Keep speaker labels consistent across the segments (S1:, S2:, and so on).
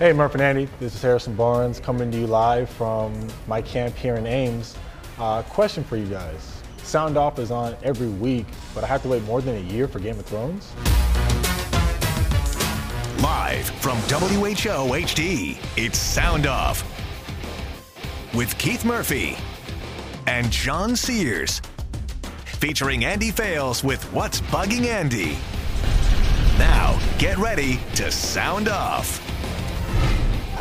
S1: Hey, Murph and Andy, this is Harrison Barnes coming to you live from my camp here in Ames. Uh, question for you guys. Sound Off is on every week, but I have to wait more than a year for Game of Thrones?
S2: Live from WHO HD, it's Sound Off with Keith Murphy and John Sears. Featuring Andy Fales with What's Bugging Andy. Now, get ready to sound off.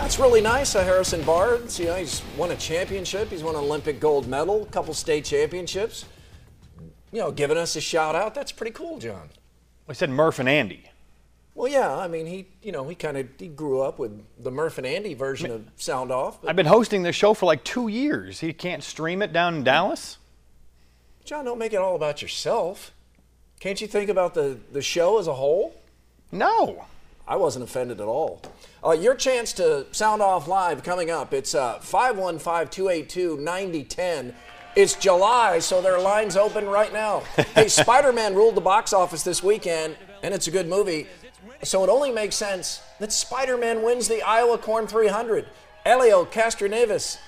S3: That's really nice of Harrison Barnes. You know, he's won a championship. He's won an Olympic gold medal, a couple state championships. You know, giving us a shout out. That's pretty cool, John.
S4: I said Murph and Andy.
S3: Well, yeah. I mean, he, you know, he kind of he grew up with the Murph and Andy version of Sound Off.
S4: I've been hosting this show for like two years. He can't stream it down in Dallas.
S3: John, don't make it all about yourself. Can't you think about the, the show as a whole?
S4: No.
S3: I wasn't offended at all. Uh, your chance to sound off live coming up. It's 515 282 9010. It's July, so their line's open right now. hey, Spider Man ruled the box office this weekend, and it's a good movie. So it only makes sense that Spider Man wins the Iowa Corn 300. Helio Castroneves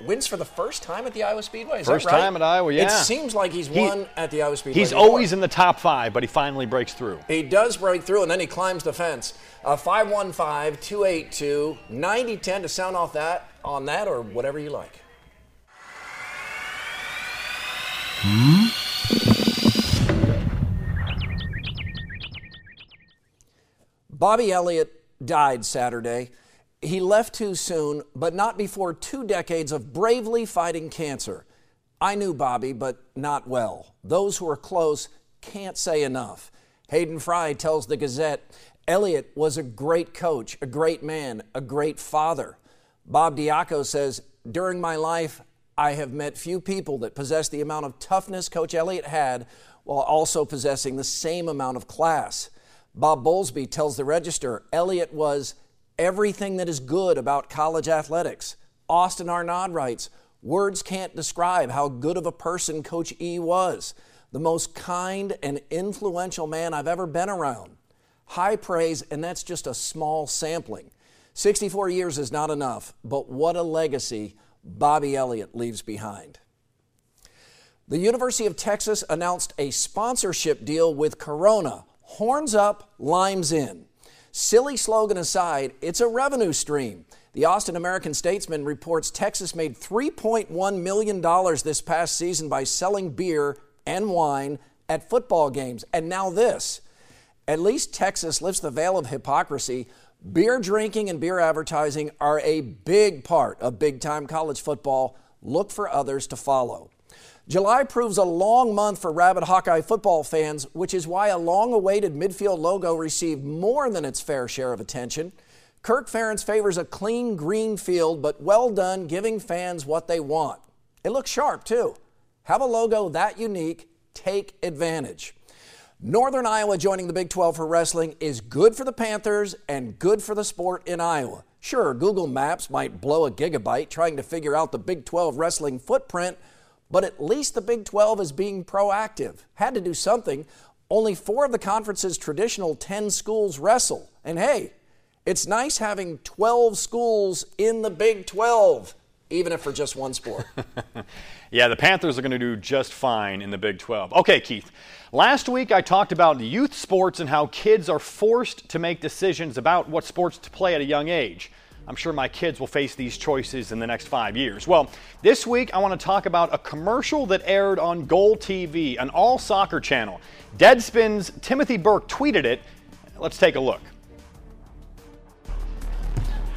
S3: wins for the first time at the Iowa Speedway. Is
S4: First
S3: that right?
S4: time at Iowa, yeah.
S3: It seems like he's
S4: He-
S3: won at the Iowa Speedway.
S4: He's
S3: before.
S4: always in the top five, but he finally breaks through.
S3: He does break through and then he climbs the fence. Uh, 515 282 9010 to sound off that on that or whatever you like. Hmm? Bobby Elliott died Saturday. He left too soon, but not before two decades of bravely fighting cancer. I knew Bobby, but not well. Those who are close can't say enough. Hayden Fry tells the Gazette Elliott was a great coach, a great man, a great father. Bob Diaco says, During my life, I have met few people that possess the amount of toughness Coach Elliott had while also possessing the same amount of class. Bob Bowlesby tells the Register Elliott was everything that is good about college athletics. Austin Arnaud writes, Words can't describe how good of a person Coach E was. The most kind and influential man I've ever been around. High praise, and that's just a small sampling. 64 years is not enough, but what a legacy Bobby Elliott leaves behind. The University of Texas announced a sponsorship deal with Corona. Horns up, limes in. Silly slogan aside, it's a revenue stream. The Austin American Statesman reports Texas made $3.1 million this past season by selling beer and wine at football games. And now this. At least Texas lifts the veil of hypocrisy. Beer drinking and beer advertising are a big part of big time college football. Look for others to follow. July proves a long month for rabid Hawkeye football fans, which is why a long awaited midfield logo received more than its fair share of attention. Kirk Ferentz favors a clean green field, but well done giving fans what they want. It looks sharp, too. Have a logo that unique, take advantage. Northern Iowa joining the Big 12 for wrestling is good for the Panthers and good for the sport in Iowa. Sure, Google Maps might blow a gigabyte trying to figure out the Big 12 wrestling footprint, but at least the Big 12 is being proactive. Had to do something. Only four of the conference's traditional 10 schools wrestle. And hey, it's nice having 12 schools in the Big 12, even if for just one sport.
S4: Yeah, the Panthers are going to do just fine in the Big 12. Okay, Keith. Last week I talked about youth sports and how kids are forced to make decisions about what sports to play at a young age. I'm sure my kids will face these choices in the next five years. Well, this week I want to talk about a commercial that aired on GolTV, an all soccer channel. Deadspin's Timothy Burke tweeted it. Let's take a look.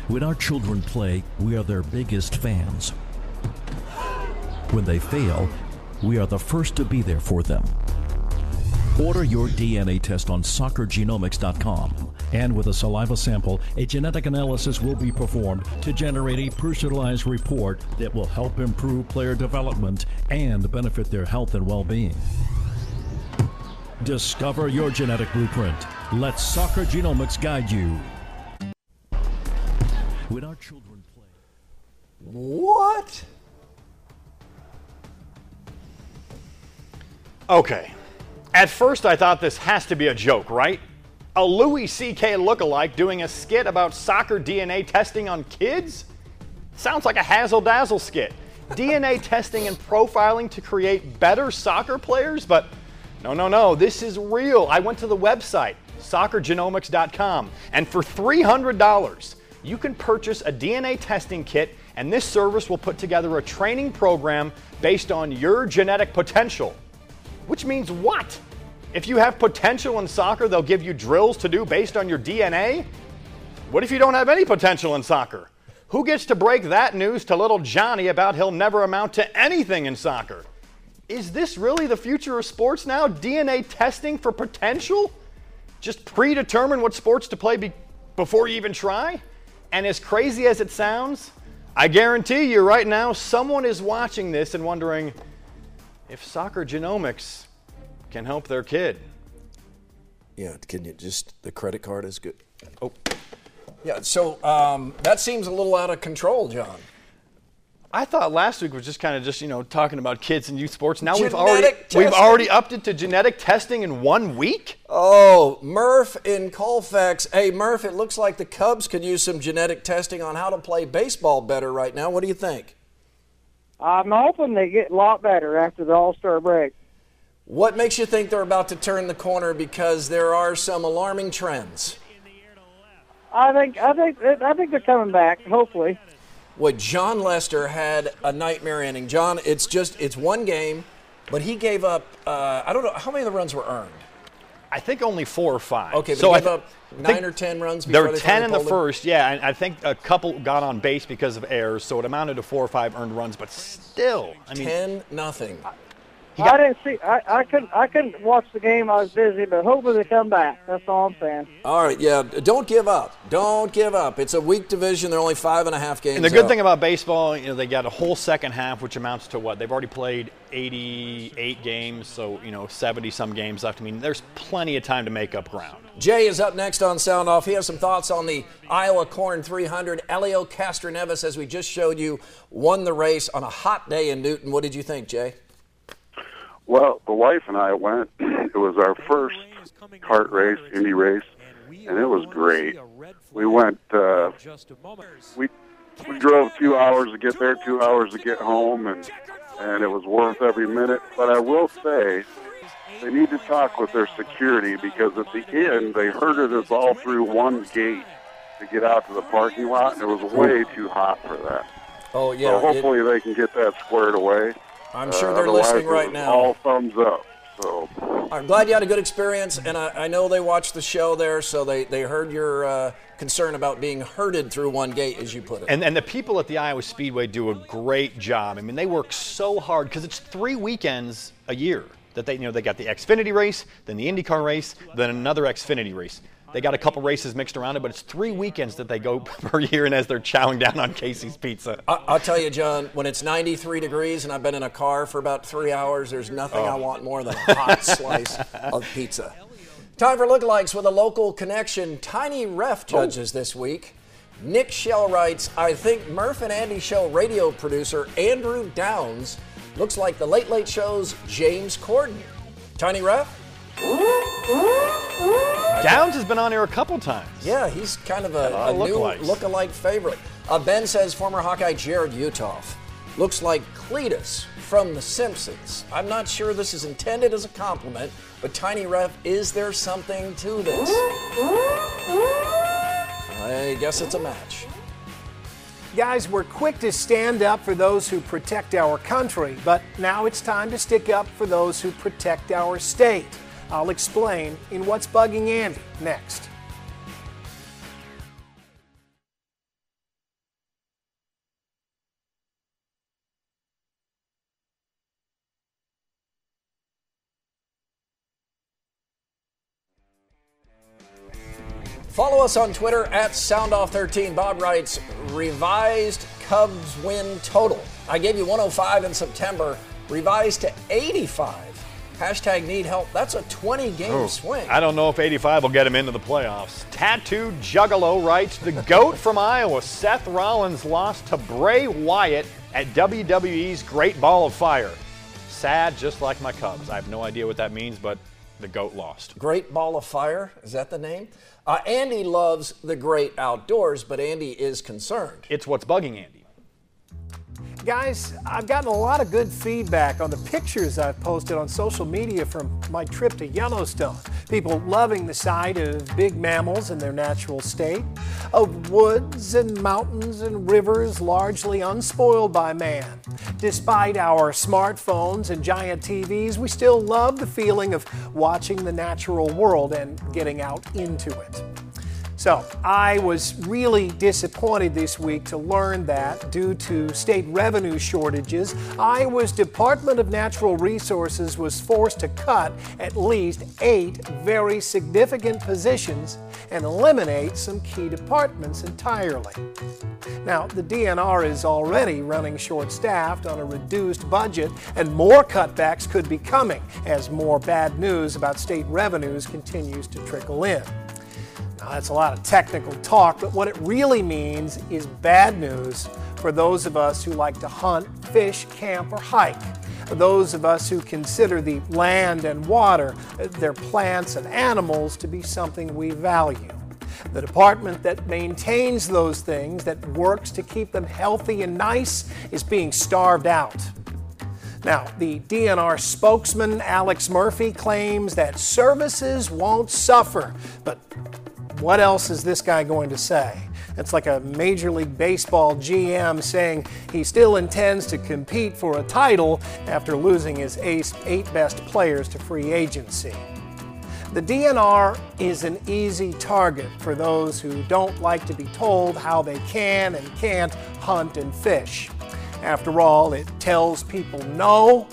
S5: When our children play, we are their biggest fans. When they fail, we are the first to be there for them. Order your DNA test on soccergenomics.com. And with a saliva sample, a genetic analysis will be performed to generate a personalized report that will help improve player development and benefit their health and well being. Discover your genetic blueprint. Let Soccer Genomics guide you. When our children play.
S3: What?
S4: Okay. At first, I thought this has to be a joke, right? A Louis C.K. lookalike doing a skit about soccer DNA testing on kids? Sounds like a Hazel Dazzle skit. DNA testing and profiling to create better soccer players? But no, no, no, this is real. I went to the website, soccergenomics.com, and for $300, you can purchase a DNA testing kit, and this service will put together a training program based on your genetic potential. Which means what? If you have potential in soccer, they'll give you drills to do based on your DNA? What if you don't have any potential in soccer? Who gets to break that news to little Johnny about he'll never amount to anything in soccer? Is this really the future of sports now? DNA testing for potential? Just predetermine what sports to play be- before you even try? And as crazy as it sounds, I guarantee you right now someone is watching this and wondering if soccer genomics can help their kid.
S3: Yeah, can you just, the credit card is good. Oh. Yeah, so um, that seems a little out of control, John.
S4: I thought last week was just kind of just you know talking about kids and youth sports. Now
S3: Genetic
S4: we've already
S3: testing.
S4: we've already upped it to genetic testing in one week.
S3: Oh, Murph in Colfax. Hey, Murph, it looks like the Cubs could use some genetic testing on how to play baseball better right now. What do you think?
S6: I'm hoping they get a lot better after the All Star break.
S3: What makes you think they're about to turn the corner? Because there are some alarming trends.
S6: I think I think I think they're coming back. Hopefully.
S3: What Jon Lester had a nightmare inning. John, it's just it's one game, but he gave up. Uh, I don't know how many of the runs were earned.
S4: I think only four or five.
S3: Okay, but
S4: so
S3: he
S4: I
S3: gave
S4: th-
S3: up nine or ten runs.
S4: There were ten in the
S3: pulled him?
S4: first, yeah, and I think a couple got on base because of errors, so it amounted to four or five earned runs. But still, I mean,
S3: Ten nothing.
S6: I didn't see. I, I couldn't. I couldn't watch the game. I was busy, but hopefully they come back. That's all I'm saying.
S3: All right, yeah. Don't give up. Don't give up. It's a weak division. They're only five and a half games.
S4: And the good
S3: out.
S4: thing about baseball, you know, they got a whole second half, which amounts to what? They've already played 88 games, so, you know, 70 some games left. I mean, there's plenty of time to make up ground.
S3: Jay is up next on Sound Off. He has some thoughts on the Iowa Corn 300. Helio Castroneves, as we just showed you, won the race on a hot day in Newton. What did you think, Jay?
S7: Well, the wife and I went. It was our first kart race, Indy race, and it was great. We went. Uh, we we drove two hours to get there, two hours to get home, and and it was worth every minute. But I will say, they need to talk with their security because at the end they herded us all through one gate to get out to the parking lot, and it was way too hot for that.
S3: Oh, yeah.
S7: so
S3: it-
S7: hopefully they can get that squared away.
S3: I'm sure
S7: Uh,
S3: they're listening right now.
S7: All thumbs up. So
S3: I'm glad you had a good experience, and I, I know they watched the show there, so they, they heard your uh, concern about being herded through one gate, as you put it.
S4: And, and the people at the Iowa Speedway do a great job. I mean, they work so hard because it's three weekends a year that they, you know, they got the Xfinity race, then the IndyCar race, then another Xfinity race. They got a couple races mixed around it, but it's three weekends that they go per year. And as they're chowing down on Casey's Pizza,
S3: I, I'll tell you, John, when it's 93 degrees and I've been in a car for about three hours, there's nothing I oh. want more than a hot slice of pizza. Time for lookalikes with a local connection. Tiny Ref oh. judges this week. Nick Shell writes, I think Murph and Andy Show radio producer Andrew Downs looks like the Late Late Show's James Corden. Tiny Ref?
S4: Downs has been on here a couple times.
S3: Yeah, he's kind of a,
S4: lot
S3: a
S4: of
S3: new
S4: lookalikes.
S3: look-alike favorite. Uh, ben says former Hawkeye Jarrod Uthoff looks like Cletus from The Simpsons. I'm not sure this is intended as a compliment, but Tiny Ref, is there something to this? I guess it's a match.
S8: Guys, we're quick to stand up for those who protect our country, but now it's time to stick up for those who protect our state. I'll explain in What's Bugging Andy next.
S3: Follow us on Twitter at SoundOff13. Bob writes, revised Cubs win total. I gave you 105 in September, revised to 85 Hashtag need help. That's a 20 game
S4: Oh,
S3: swing.
S4: I don't know if 85 will get him into the playoffs. Tattoo Juggalo writes The GOAT from Iowa, Seth Rollins, lost to Bray Wyatt at WWE's Great Ball of Fire. Sad, just like my Cubs. I have no idea what that means, but the GOAT lost.
S3: Great Ball of Fire, is that the name? Uh, Andy loves the great outdoors, but Andy is concerned.
S4: It's what's bugging Andy.
S8: Guys, I've gotten a lot of good feedback on the pictures I've posted on social media from my trip to Yellowstone. People loving the sight of big mammals in their natural state, of woods and mountains and rivers largely unspoiled by man. Despite our smartphones and giant TVs, we still love the feeling of watching the natural world and getting out into it. So, I was really disappointed this week to learn that, due to state revenue shortages, Iowa's Department of Natural Resources was forced to cut at least eight very significant positions and eliminate some key departments entirely. Now, the DNR is already running short staffed on a reduced budget, and more cutbacks could be coming as more bad news about state revenues continues to trickle in. Now, that's a lot of technical talk, but what it really means is bad news for those of us who like to hunt, fish, camp, or hike. Those of us who consider the land and water, uh, their plants and animals, to be something we value. The department that maintains those things, that works to keep them healthy and nice, is being starved out. Now, the DNR spokesman, Alex Murphy, claims that services won't suffer, but what else is this guy going to say? It's like a Major League Baseball GM saying he still intends to compete for a title after losing his eight best players to free agency. The DNR is an easy target for those who don't like to be told how they can and can't hunt and fish. After all, it tells people no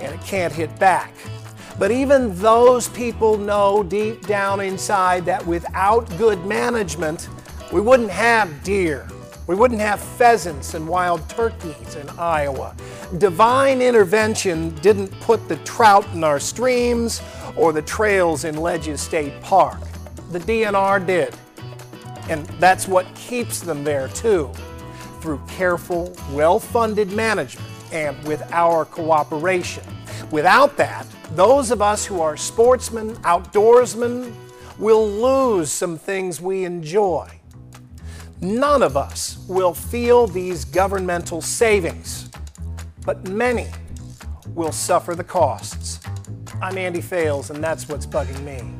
S8: and it can't hit back. But even those people know deep down inside that without good management, we wouldn't have deer. We wouldn't have pheasants and wild turkeys in Iowa. Divine intervention didn't put the trout in our streams or the trails in Ledges State Park. The DNR did. And that's what keeps them there, too, through careful, well funded management and with our cooperation. Without that, those of us who are sportsmen, outdoorsmen, will lose some things we enjoy. None of us will feel these governmental savings, but many will suffer the costs. I'm Andy Fales, and that's what's bugging me.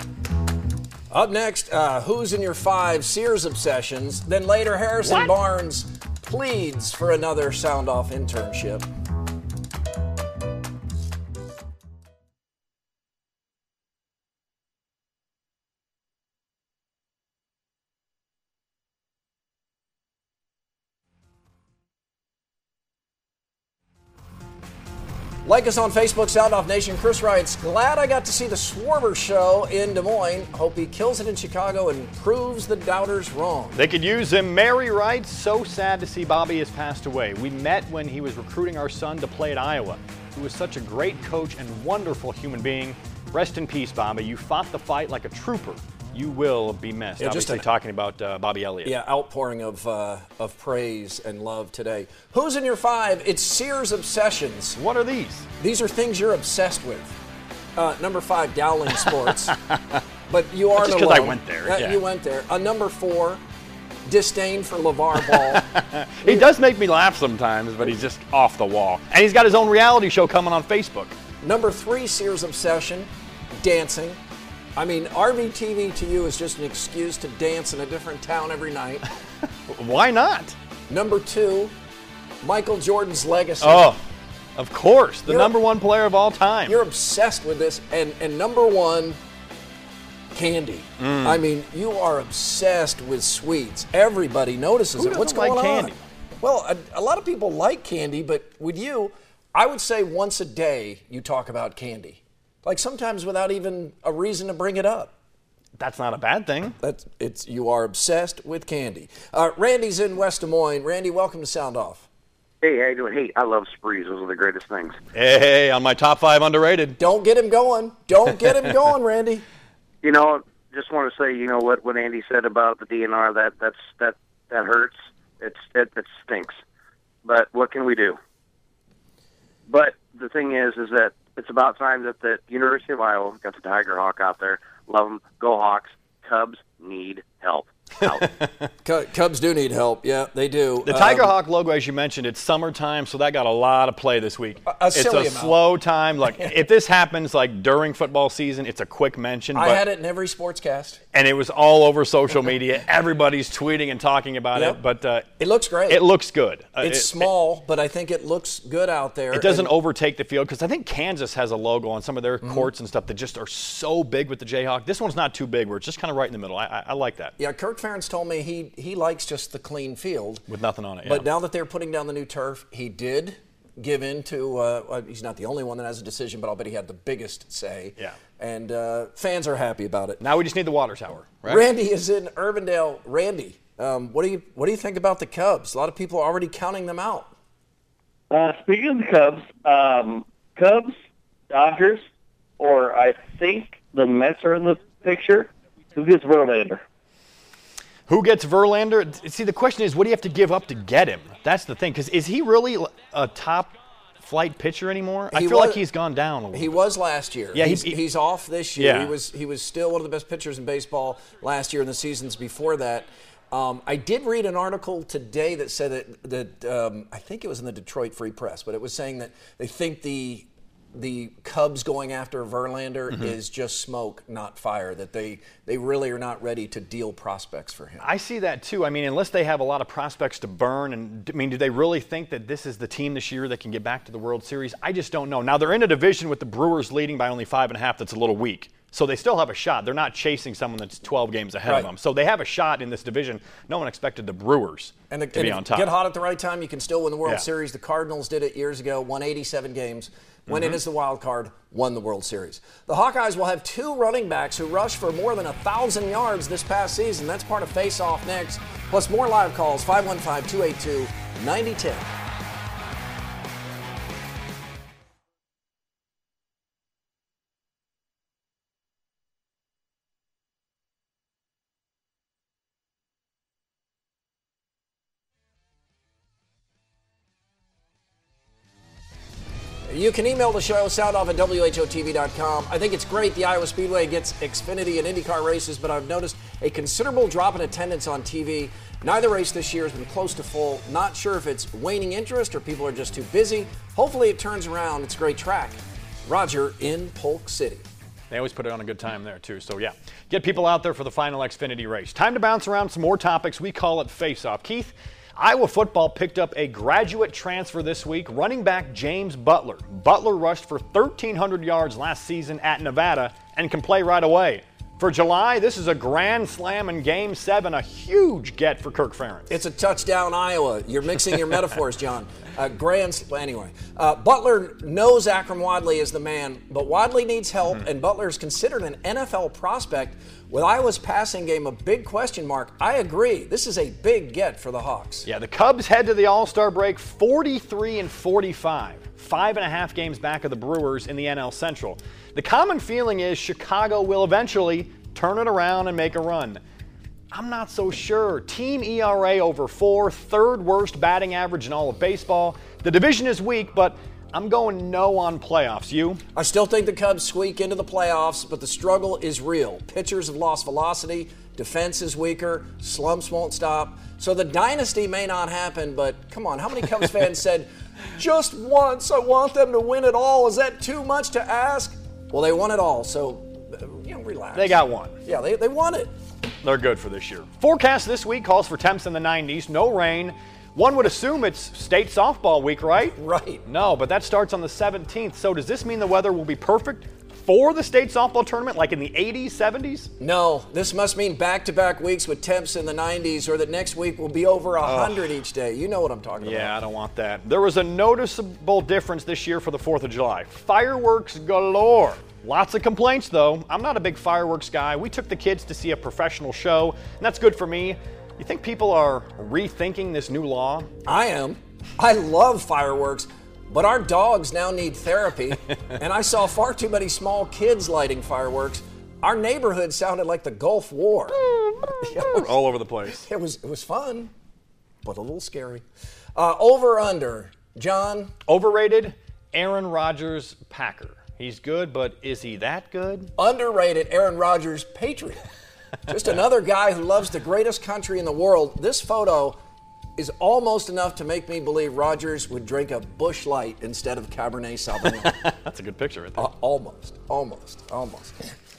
S3: Up next, uh, who's in your five Sears obsessions? Then later, Harrison Barnes pleads for another sound off internship. Like us on Facebook, Sound Off Nation. Chris writes, Glad I got to see the Schwarber show in Des Moines. Hope he kills it in Chicago and proves the doubters wrong.
S4: They could use him. Mary writes, so sad to see Bobby has passed away. We met when he was recruiting our son to play at Iowa. He was such a great coach and wonderful human being. Rest in peace, Bobby. You fought the fight like a trooper. You will be missed.
S3: Yeah, just
S4: Obviously,
S3: an-
S4: talking about uh, Bobby Elliott.
S3: Yeah, outpouring of, uh, of praise and love today. Who's in your five? It's Sears Obsessions.
S4: What are these?
S3: These are things you're obsessed with. Uh, number five, Dowling Sports. but you aren't
S4: Just 'cause I went there,
S3: Uh,
S4: yeah.
S3: You went there. Uh, number four, disdain for LeVar Ball.
S4: He does make me laugh sometimes, but he's just off the wall. And he's got his own reality show coming on Facebook.
S3: Number three, Sears obsession, dancing. I mean, RVTV to you is just an excuse to dance in a different town every night.
S4: Why not?
S3: Number two, Michael Jordan's legacy.
S4: Oh, of course. The
S3: You're-
S4: number one player of all time.
S3: You're obsessed with this. And, and number one, candy.
S4: Mm.
S3: I mean, you are obsessed with sweets. Everybody notices
S4: Who
S3: it. What's going
S4: like
S3: on?
S4: candy?
S3: Well, a, a lot of people like candy, but with you, I would say once a day you talk about candy. Like sometimes without even a reason to bring it up.
S4: That's not a bad thing.
S3: That's it's you are obsessed with candy. Uh, Randy's in West Des Moines. Randy, welcome to Sound Off.
S9: Hey, how you doing? Hey, I love sprees. Those are the greatest things.
S4: Hey, on my top five underrated.
S3: Don't get him going. Don't get him going, Randy.
S9: You know, just want to say, you know what what Andy said about the DNR. That that's that that hurts. It's it, it stinks. But what can we do? But the thing is, is that it's about time that the University of Iowa got the Tiger Hawk out there. Love them. Go Hawks. Cubs need help.
S3: Cubs do need help. Yeah, they do.
S4: The Tiger
S3: Um,
S4: Hawk logo, as you mentioned, it's summertime, so that got a lot of play this week.
S3: a
S4: it's a
S3: silly amount.
S4: slow time. Like if this happens like during football season, it's a quick mention.
S3: I
S4: but-
S3: had it in every sportscast.
S4: And it was all over social media. Everybody's tweeting and talking about
S3: Yep.
S4: it, but uh,
S3: It looks great.
S4: it looks good. Uh,
S3: It's
S4: it-
S3: small, but I think it looks good out there.
S4: It doesn't
S3: And-
S4: overtake the field because I think Kansas has a logo on some of their
S3: Mm-hmm.
S4: courts and stuff that just are so big with the Jayhawk. This one's not too big, where it's just kind of right in the middle. I, I, I like that
S3: Yeah, Kirk Ferentz told me he he likes just the clean field.
S4: with nothing on it. Yeah.
S3: But now that they're putting down the new turf, he did give in to, uh, he's not the only one that has a decision, but I'll bet he had the biggest say.
S4: Yeah.
S3: And uh, fans are happy about it.
S4: now we just need the water tower, right?
S3: Randy is in Urbandale. Randy, um, what do you what do you think about the Cubs? A lot of people are already counting them out.
S10: Uh, speaking of the Cubs, um, Cubs, Dodgers, or I think the Mets are in the picture. Who gets Verlander?
S4: Who gets Verlander? See, the question is, what do you have to give up to get him? That's the thing. Because is he really a top flight pitcher anymore? I feel
S3: was-
S4: like he's gone down a little.
S3: He was last year.
S4: Yeah,
S3: he's,
S4: he-
S3: he's off this year.
S4: Yeah.
S3: He was he was still one of the best pitchers in baseball last year and the seasons before that. Um, I did read an article today that said that that um, I think it was in the Detroit Free Press, but it was saying that they think the the Cubs going after Verlander
S4: Mhm.
S3: is just smoke, not fire. That they they really are not ready to deal prospects for him.
S4: I see that too. I mean, unless they have a lot of prospects to burn, and I mean, do they really think that this is the team this year that can get back to the World Series? I just don't know. Now they're in a division with the Brewers leading by only five and a half. That's a little weak. So they still have a shot. They're not chasing someone that's 12 games ahead
S3: Right.
S4: of them. So they have a shot in this division. No one expected the Brewers
S3: And the,
S4: to
S3: and
S4: be on top.
S3: Get hot at the right time, you can still win the World
S4: Yeah.
S3: Series. The Cardinals did it years ago, won 87 games, went in
S4: Mhm.
S3: as the wild card, won the World Series. The Hawkeyes will have two running backs who rushed for more than a thousand yards this past season. That's part of Face Off next, plus more live calls 515-282-9010. You can email the show, soundoff at WHOTV.com. I think it's great the Iowa Speedway gets Xfinity and IndyCar races, but I've noticed a considerable drop in attendance on TV. Neither race this year has been close to full. Not sure if it's waning interest or people are just too busy. Hopefully it turns around. It's a great track. Roger in Polk City.
S4: They always put it on a good time there, too. So, yeah, get people out there for the final Xfinity race. Time to bounce around some more topics. We call it Face Off. Keith, Iowa football picked up a graduate transfer this week, running back James Butler. Butler rushed for 1,300 yards last season at Nevada and can play right away. For July, this is a grand slam in Game 7, a huge get for Kirk Ferentz.
S3: It's a touchdown, Iowa. You're mixing your metaphors, John. Uh, grand, sl- anyway. Uh, Butler knows Akrum Wadley is the man, but Wadley needs help,
S4: Mm-hmm.
S3: and Butler is considered an NFL prospect. With Iowa's passing game a big question mark, I agree. This is a big get for the Hawks.
S4: Yeah, the Cubs head to the All Star break 43 and 45, five and a half games back of the Brewers in the NL Central. The common feeling is Chicago will eventually turn it around and make a run. I'm not so sure. Team ERA over four, third worst batting average in all of baseball. The division is weak, but I'm going no on playoffs. You?
S3: I still think the Cubs squeak into the playoffs, but the struggle is real. Pitchers have lost velocity, defense is weaker, slumps won't stop. So the dynasty may not happen, but come on, how many Cubs fans said, just once, I want them to win it all? Is that too much to ask? Well, they won it all, so, you know, relax.
S4: They got one.
S3: Yeah, they, they won it.
S4: They're good for this year. Forecast this week calls for temps in the 90s, no rain. One would assume it's state softball week, right?
S3: Right.
S4: No, but that starts on the 17th. So does this mean the weather will be perfect? for the state softball tournament, like in the 80s, 70s?
S3: No, this must mean back to back weeks with temps in the 90s, or that next week will be over 100 each day. You know what I'm talking
S4: Yeah,
S3: about.
S4: Yeah, I don't want that. There was a noticeable difference this year for the 4th of July. Fireworks galore. Lots of complaints, though. I'm not a big fireworks guy. We took the kids to see a professional show, and that's good for me. You think people are rethinking this new law?
S3: I am. I love fireworks, but our dogs now need therapy, and I saw far too many small kids lighting fireworks. Our neighborhood sounded like the Gulf War.
S4: All over the place.
S3: It was it was fun, but a little scary. Uh, over under, John.
S4: Overrated, Aaron Rodgers, Packer. He's good, but is he that good?
S3: Underrated, Aaron Rodgers, Patriot. Just another guy who loves the greatest country in the world. This photo is almost enough to make me believe Rodgers would drink a Busch Light instead of Cabernet Sauvignon.
S4: That's a good picture right there.
S3: Uh, almost, almost, almost.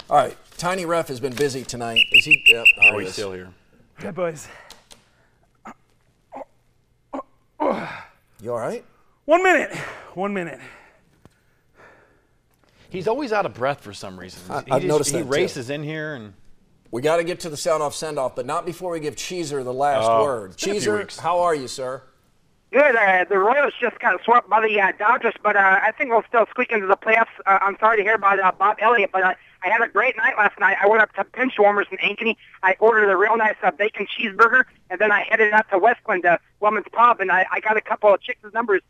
S3: All right, Tiny Ref has been busy tonight. Is he? Yep, there
S4: oh,
S3: he
S4: he's still here.
S11: Hey, boys.
S3: You all right?
S11: One minute. One minute.
S4: He's always out of breath for some reason.
S3: I-
S4: he
S3: I've
S4: just-
S3: noticed
S4: he
S3: that, too.
S4: races in here and
S3: We got to get to the sound off send off, but not before we give Cheeser the last
S4: Oh,
S3: word.
S4: it's been a few
S3: Cheeser, how are you, sir?
S12: Good. Uh, the Royals just got swept by the uh, Dodgers, but uh, I think we'll still squeak into the playoffs. Uh, I'm sorry to hear about uh, Bob Elliott, but uh, I had a great night last night. I went up to Pinchwarmers in Ankeny. I ordered a real nice uh, bacon cheeseburger, and then I headed out to Westland, uh, Wellman's Pub, and I, I got a couple of chicks' numbers.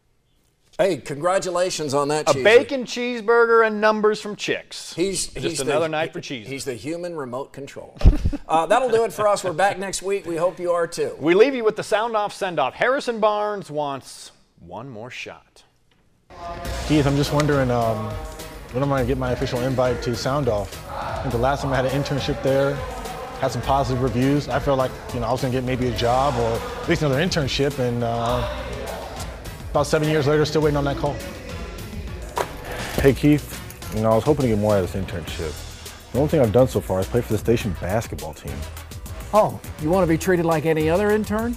S3: Hey, congratulations on that,
S4: a
S3: Cheeser.
S4: bacon cheeseburger and numbers from Chicks.
S3: He's
S4: just
S3: he's
S4: another
S3: the,
S4: night for cheese.
S3: He's the human remote control. uh, that'll do it for us. We're back next week. We hope you are too.
S4: We leave you with the sound off send off. Harrison Barnes wants one more shot.
S1: Keith, I'm just wondering um, when am I gonna get my official invite to Sound Off? I think the last time I had an internship there, had some positive reviews. I felt like you know I was gonna get maybe a job or at least another internship, and uh, about seven years later, still waiting on that call.
S13: Hey Keith, you know I was hoping to get more out of this internship. The only thing I've done so far is play for the station basketball team.
S14: Oh, you want to be treated like any other intern?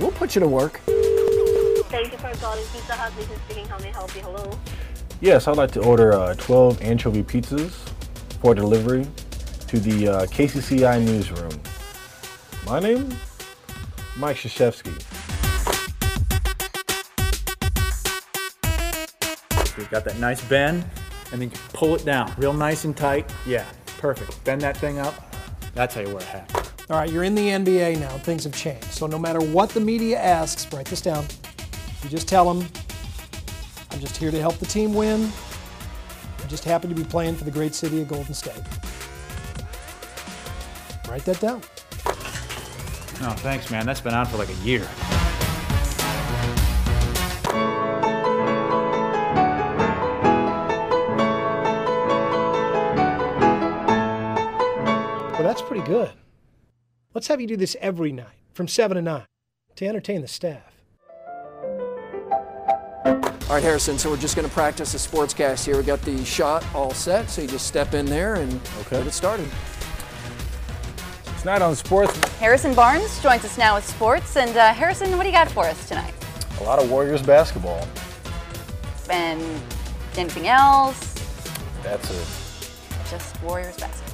S14: We'll put you to work.
S15: Thank you for calling Pizza Hut. This is speaking. How may I help you? Hello.
S13: Yes, I'd like to order uh, 12 anchovy pizzas for delivery to the uh, KCCI newsroom. My name? Mike Krzyzewski.
S16: You've got that nice bend, and then you pull it down real nice and tight. Yeah, perfect. Bend that thing up. That's how you wear a hat.
S8: All right, you're in the NBA now. Things have changed. So no matter what the media asks, write this down. You just tell them, I'm just here to help the team win. I'm just happy to be playing for the great city of Golden State. Write that down.
S16: Oh, thanks, man. That's been on for like a year.
S8: Pretty good. Let's have you do this every night from 7 to 9 to entertain the staff.
S3: All right, Harrison. So we're just going to practice a sportscast here. We got the shot all set. So you just step in there and okay. get it started.
S13: Tonight on sports,
S17: Harrison Barnes joins us now with sports. And uh, Harrison, what do you got for us tonight?
S13: a lot of Warriors basketball.
S17: And anything else?
S13: That's it.
S17: Just Warriors basketball.